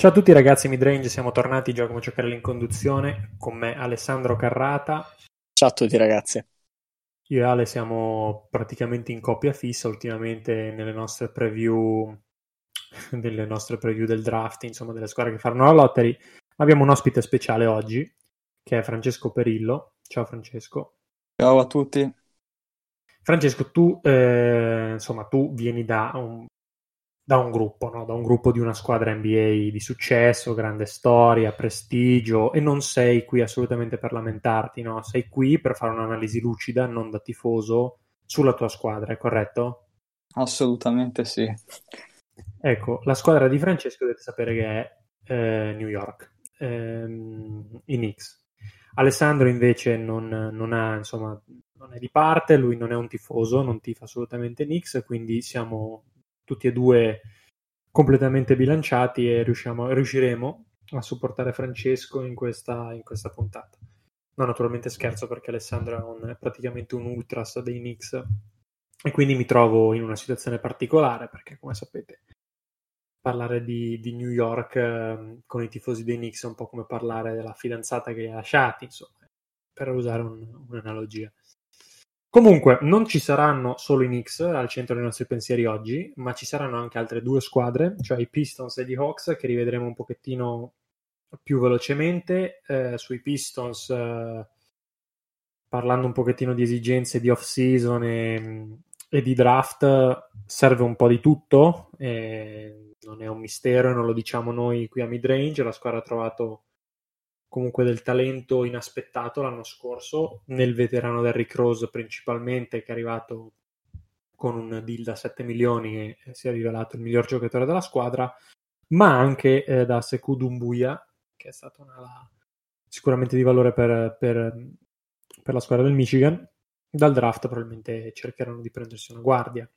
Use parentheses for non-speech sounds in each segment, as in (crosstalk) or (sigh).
Ciao a tutti ragazzi midrange, siamo tornati Giacomo Cioccarelli in conduzione, con me Alessandro Carrata. Ciao a tutti ragazzi. Io e Ale siamo praticamente in coppia fissa ultimamente nelle nostre preview, (laughs) nelle nostre preview del draft, insomma delle squadre che faranno la lottery. Abbiamo un ospite speciale oggi, che è Francesco Perillo. Ciao Francesco. Ciao a tutti. Francesco, tu, eh, insomma, tu vieni da un, da un gruppo, no? da un gruppo di una squadra NBA di successo, grande storia, prestigio e non sei qui assolutamente per lamentarti, no? sei qui per fare un'analisi lucida, non da tifoso, sulla tua squadra, è corretto? Assolutamente sì. Ecco, la squadra di Francesco dovete sapere che è eh, New York, ehm, i Knicks. Alessandro invece non, non, ha, insomma, non è di parte, lui non è un tifoso, non tifa assolutamente Knicks, quindi siamo tutti e due completamente bilanciati e riusciremo a supportare Francesco in questa, in questa puntata. No, naturalmente scherzo perché Alessandro è, un, è praticamente un ultras dei Knicks e quindi mi trovo in una situazione particolare perché, come sapete, parlare di, di New York eh, con i tifosi dei Knicks è un po' come parlare della fidanzata che li ha lasciati, insomma, per usare un, un'analogia. Comunque, non ci saranno solo i Knicks al centro dei nostri pensieri oggi, ma ci saranno anche altre due squadre, cioè i Pistons e gli Hawks, che rivedremo un pochettino più velocemente. Eh, sui Pistons, eh, parlando un pochettino di esigenze di off-season e, e di draft, serve un po' di tutto. non è un mistero, non lo diciamo noi qui a midrange. La squadra ha trovato comunque del talento inaspettato l'anno scorso, nel veterano Derrick Rose principalmente, che è arrivato con un deal da 7 milioni e si è rivelato il miglior giocatore della squadra, ma anche eh, da Sekou Dumbuya, che è stata una sicuramente di valore per, per, per, la squadra del Michigan. Dal draft probabilmente cercheranno di prendersi una guardia.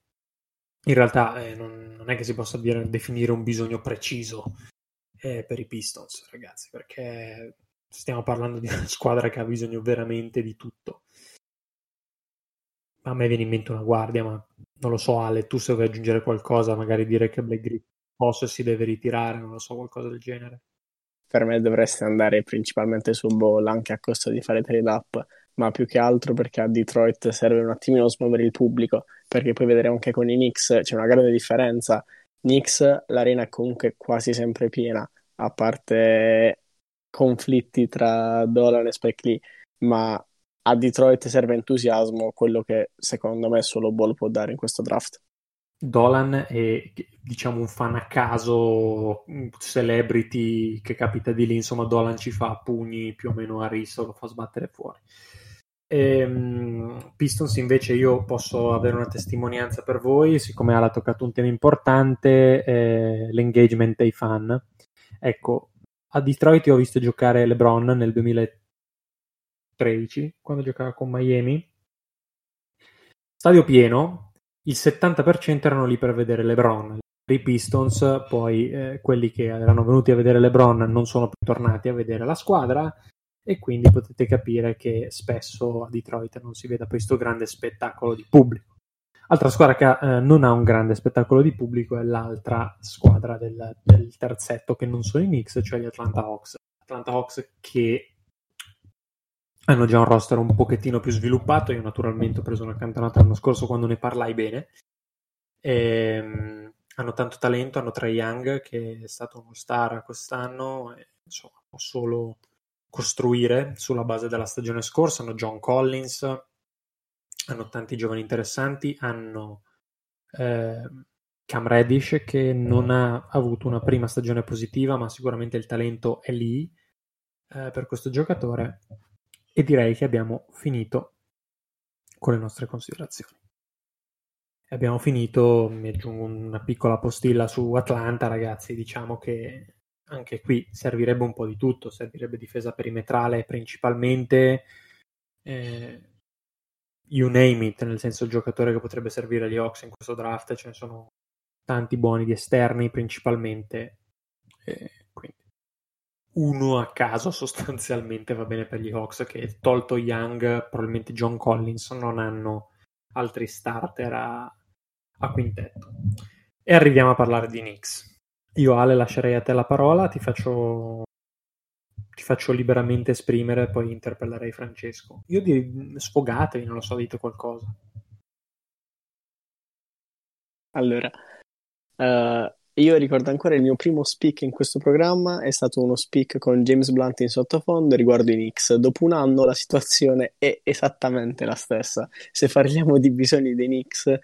In realtà eh, non, non, è che si possa dire, definire un bisogno preciso eh, per i Pistons, ragazzi, perché stiamo parlando di una (laughs) squadra che ha bisogno veramente di tutto. A me viene in mente una guardia, ma non lo so, Ale, tu se vuoi aggiungere qualcosa, magari dire che Blake Griffin posso si deve ritirare, non lo so, qualcosa del genere. Per me dovreste andare principalmente su Ball, anche a costo di fare trade up, ma più che altro perché a Detroit serve un attimino smuovere il pubblico, perché poi vedremo anche con i Knicks c'è una grande differenza. Knicks, l'arena è comunque quasi sempre piena, a parte conflitti tra Dolan e Spike Lee, ma a Detroit serve entusiasmo, quello che secondo me solo Ball può dare in questo draft. Dolan è diciamo un fan a caso, celebrity che capita di lì, insomma Dolan ci fa pugni più o meno a riso, lo fa sbattere fuori. Ehm, Pistons invece io posso avere una testimonianza per voi, siccome ha toccato un tema importante, eh, l'engagement dei fan. Ecco, a Detroit ho visto giocare LeBron nel 2013, quando giocava con Miami. Stadio pieno, il 70% erano lì per vedere LeBron. I Pistons, poi eh, quelli che erano venuti a vedere LeBron non sono più tornati a vedere la squadra e quindi potete capire che spesso a Detroit non si vede questo grande spettacolo di pubblico. Altra squadra che eh, non ha un grande spettacolo di pubblico è l'altra squadra del, del, terzetto che non sono i Knicks, cioè gli Atlanta Hawks. Atlanta Hawks che hanno già un roster un pochettino più sviluppato. Io naturalmente ho preso una cantonata l'anno scorso quando ne parlai bene. E, ehm, hanno tanto talento, hanno Trey Young che è stato uno star quest'anno e insomma solo costruire sulla base della stagione scorsa. Hanno John Collins, hanno tanti giovani interessanti, hanno eh, Cam Reddish che non ha avuto una prima stagione positiva, ma sicuramente il talento è lì eh, per questo giocatore e direi che abbiamo finito con le nostre considerazioni. Abbiamo finito, mi aggiungo una piccola postilla su Atlanta, ragazzi, diciamo che anche qui servirebbe un po' di tutto, servirebbe difesa perimetrale principalmente, eh, you name it, nel senso il giocatore che potrebbe servire agli Hawks in questo draft, ce ne sono tanti buoni di esterni principalmente, eh, quindi uno a caso (laughs) sostanzialmente va bene per gli Hawks che tolto Young, probabilmente John Collins non hanno altri starter a, a quintetto. E arriviamo a parlare di Knicks. Io Ale lascerei a te la parola, ti faccio, ti faccio liberamente esprimere, poi interpellerei Francesco. Io di sfogatevi, non lo so, dite qualcosa. Allora, uh, io ricordo ancora il mio primo speak in questo programma, è stato uno speak con James Blunt in sottofondo riguardo i Knicks. Dopo un anno la situazione è esattamente la stessa. Se parliamo di bisogni dei Knicks,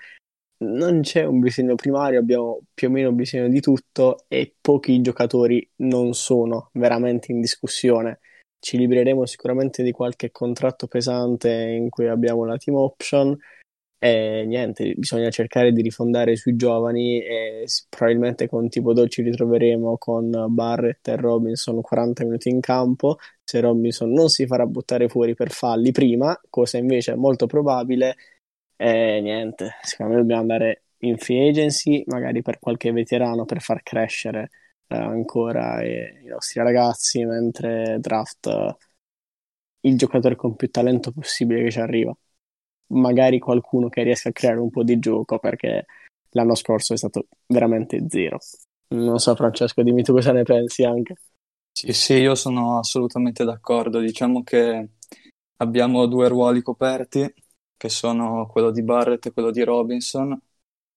non c'è un bisogno primario, abbiamo più o meno bisogno di tutto e pochi giocatori non sono veramente in discussione. Ci libereremo sicuramente di qualche contratto pesante in cui abbiamo la team option e niente, bisogna cercare di rifondare sui giovani e probabilmente con tipo 2 ci ritroveremo con Barrett e Robinson 40 minuti in campo se Robinson non si farà buttare fuori per falli prima, cosa invece molto probabile e niente, secondo me dobbiamo andare in free agency magari per qualche veterano per far crescere eh, ancora i, i nostri ragazzi mentre draft eh, il giocatore con più talento possibile che ci arriva magari qualcuno che riesca a creare un po' di gioco perché l'anno scorso è stato veramente zero. Non so, Francesco, dimmi tu cosa ne pensi anche. Sì, sì, io sono assolutamente d'accordo. Diciamo che abbiamo due ruoli coperti, che sono quello di Barrett e quello di Robinson,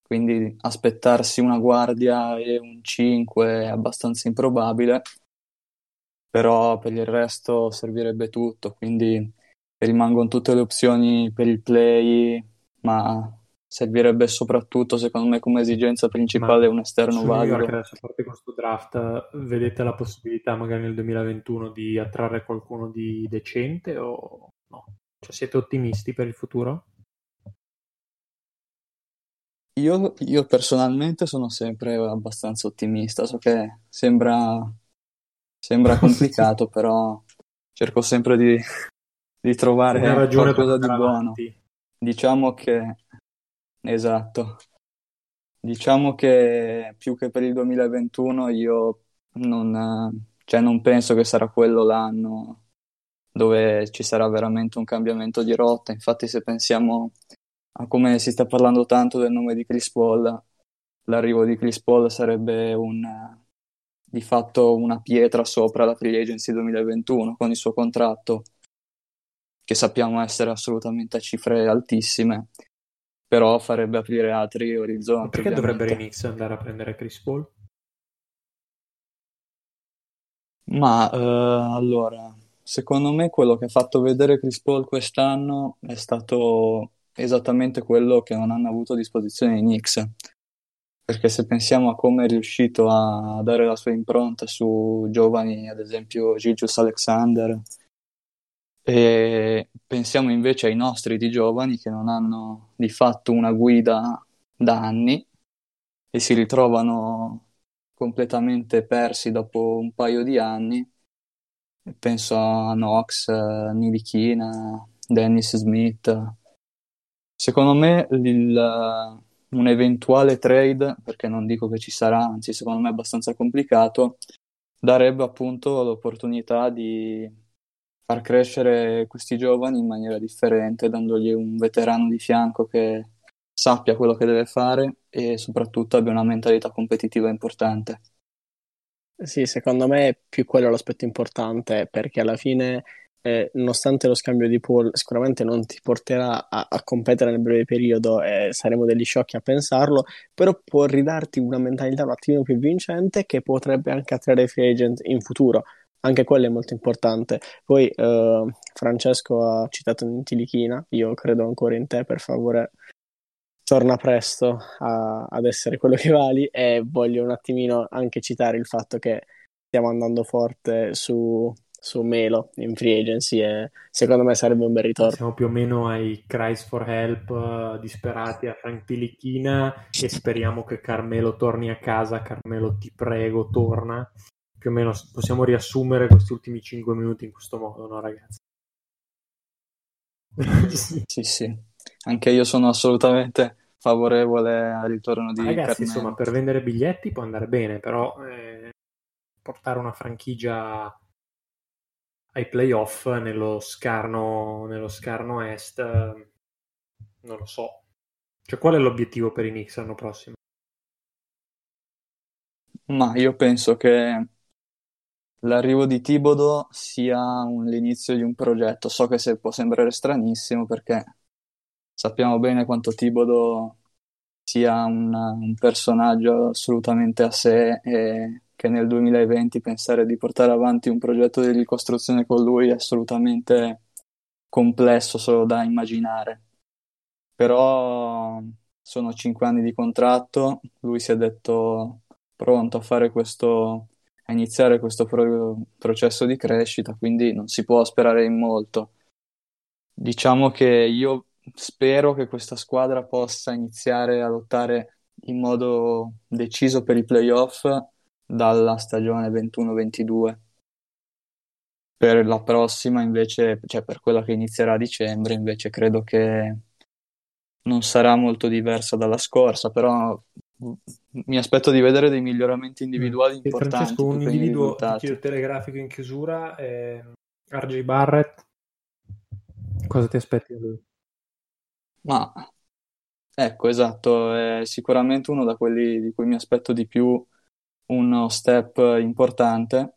quindi aspettarsi una guardia e un 5 è abbastanza improbabile, però per il resto servirebbe tutto, quindi rimangono tutte le opzioni per il play, ma servirebbe soprattutto, secondo me, come esigenza principale ma un esterno valido. York adesso, a parte questo draft, vedete la possibilità magari nel 2021 di attrarre qualcuno di decente o? Cioè, siete ottimisti per il futuro? Io, io personalmente sono sempre abbastanza ottimista, so che sembra, sembra complicato, (laughs) però cerco sempre di di trovare qualcosa di buono. Avanti. Diciamo che esatto. Diciamo che più che per il 2021 io non, cioè non penso che sarà quello l'anno dove ci sarà veramente un cambiamento di rotta. Infatti, se pensiamo a come si sta parlando tanto del nome di Chris Paul, l'arrivo di Chris Paul sarebbe un, di fatto una pietra sopra la free agency 2021 con il suo contratto che sappiamo essere assolutamente a cifre altissime, però farebbe aprire altri orizzonti. Ma perché ovviamente. dovrebbero i Knicks andare a prendere Chris Paul? Ma eh, allora, secondo me quello che ha fatto vedere Chris Paul quest'anno è stato esattamente quello che non hanno avuto a disposizione i Knicks. Perché se pensiamo a come è riuscito a dare la sua impronta su giovani, ad esempio Gigius Alexander, e pensiamo invece ai nostri di giovani che non hanno di fatto una guida da anni e si ritrovano completamente persi dopo un paio di anni. Penso a Knox, Nilichina, Dennis Smith. Secondo me il, un eventuale trade, perché non dico che ci sarà, anzi secondo me è abbastanza complicato, darebbe appunto l'opportunità di far crescere questi giovani in maniera differente, dandogli un veterano di fianco che sappia quello che deve fare e soprattutto abbia una mentalità competitiva importante. Sì, secondo me è più quello l'aspetto importante perché alla fine, eh, nonostante lo scambio di Paul sicuramente non ti porterà a, a, competere nel breve periodo e saremo degli sciocchi a pensarlo, però può ridarti una mentalità un attimo più vincente che potrebbe anche attrarre free agent in futuro anche quello è molto importante. Poi eh, Francesco ha citato Nintilichina, io credo ancora in te, per favore torna presto a, ad essere quello che vali e voglio un attimino anche citare il fatto che stiamo andando forte su, su Melo in free agency e secondo me sarebbe un bel ritorno. Siamo più o meno ai cries for help uh, disperati a Frank Tilichina e speriamo che Carmelo torni a casa. Carmelo ti prego torna più o meno possiamo riassumere questi ultimi 5 minuti in questo modo, no ragazzi? (laughs) sì, sì, anche io sono assolutamente favorevole al ritorno di Ragazzi, Carmelo. insomma, per vendere biglietti può andare bene, però eh, portare una franchigia ai playoff nello scarno, nello scarno est, eh, non lo so. Cioè, qual è l'obiettivo per i Knicks l'anno prossimo? Ma io penso che l'arrivo di Tibodo sia un, l'inizio di un progetto. So che se può sembrare stranissimo perché sappiamo bene quanto Tibodo sia un, un personaggio assolutamente a sé e che nel 2020 pensare di portare avanti un progetto di ricostruzione con lui è assolutamente complesso solo da immaginare. Però sono cinque anni di contratto, lui si è detto pronto a fare questo, a iniziare questo pro- processo di crescita, quindi non si può sperare in molto. Diciamo che io spero che questa squadra possa iniziare a lottare in modo deciso per i playoff dalla stagione 21-22. Per la prossima, invece, cioè per quella che inizierà a dicembre, invece credo che non sarà molto diversa dalla scorsa, però mi aspetto di vedere dei miglioramenti individuali mm. importanti. Francesco, un individuo di telegrafico in chiusura è RJ Barrett. Cosa ti aspetti da lui? Ma ecco, esatto, è sicuramente uno da quelli di cui mi aspetto di più uno step importante,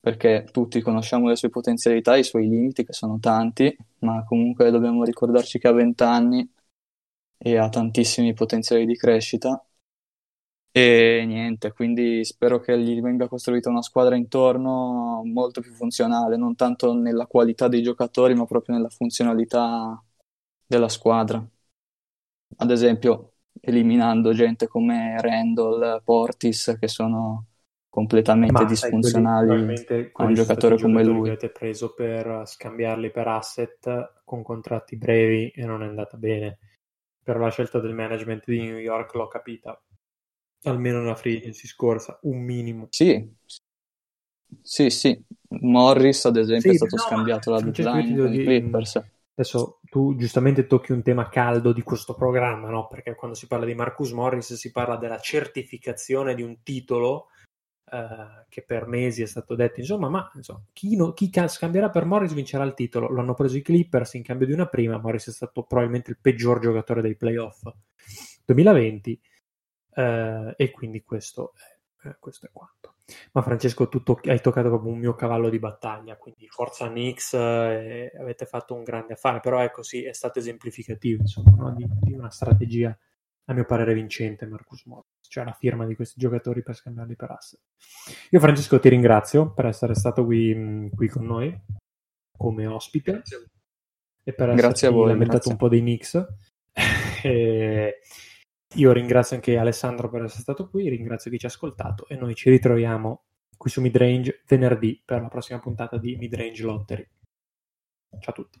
perché tutti conosciamo le sue potenzialità, i suoi limiti, che sono tanti, ma comunque dobbiamo ricordarci che ha 20 anni e ha tantissimi potenziali di crescita. E niente, quindi spero che gli venga costruita una squadra intorno molto più funzionale, non tanto nella qualità dei giocatori, ma proprio nella funzionalità della squadra. Ad esempio, eliminando gente come Randall, Portis, che sono completamente Ma, disfunzionali a un giocatore come lui. Avete preso per scambiarli per asset con contratti brevi e non è andata bene. Per la scelta del management di New York l'ho capita, almeno nella free agency scorsa, un minimo. Sì, sì, sì. Morris, ad esempio, sì, è stato no, scambiato alla deadline con i Clippers. Adesso tu giustamente tocchi un tema caldo di questo programma, no? Perché quando si parla di Marcus Morris si parla della certificazione di un titolo eh, che per mesi è stato detto, insomma, ma insomma, chi, no, chi scambierà per Morris vincerà il titolo. L'hanno preso i Clippers in cambio di una prima, Morris è stato probabilmente il peggior giocatore dei playoff 2020 eh, e quindi questo è, eh, questo è quanto. Ma Francesco, tu to- hai toccato proprio un mio cavallo di battaglia, quindi forza Nix, eh, avete fatto un grande affare, però ecco sì, è stato esemplificativo insomma, no? di, di, una strategia, a mio parere, vincente Marcus Morris, cioè la firma di questi giocatori per scambiarli per asset. Io Francesco ti ringrazio per essere stato qui, qui con noi come ospite grazie. e per esserti lamentato un po' dei Knicks. (laughs) e io ringrazio anche Alessandro per essere stato qui, ringrazio chi ci ha ascoltato e noi ci ritroviamo qui su Midrange venerdì per la prossima puntata di Midrange Lottery. Ciao a tutti.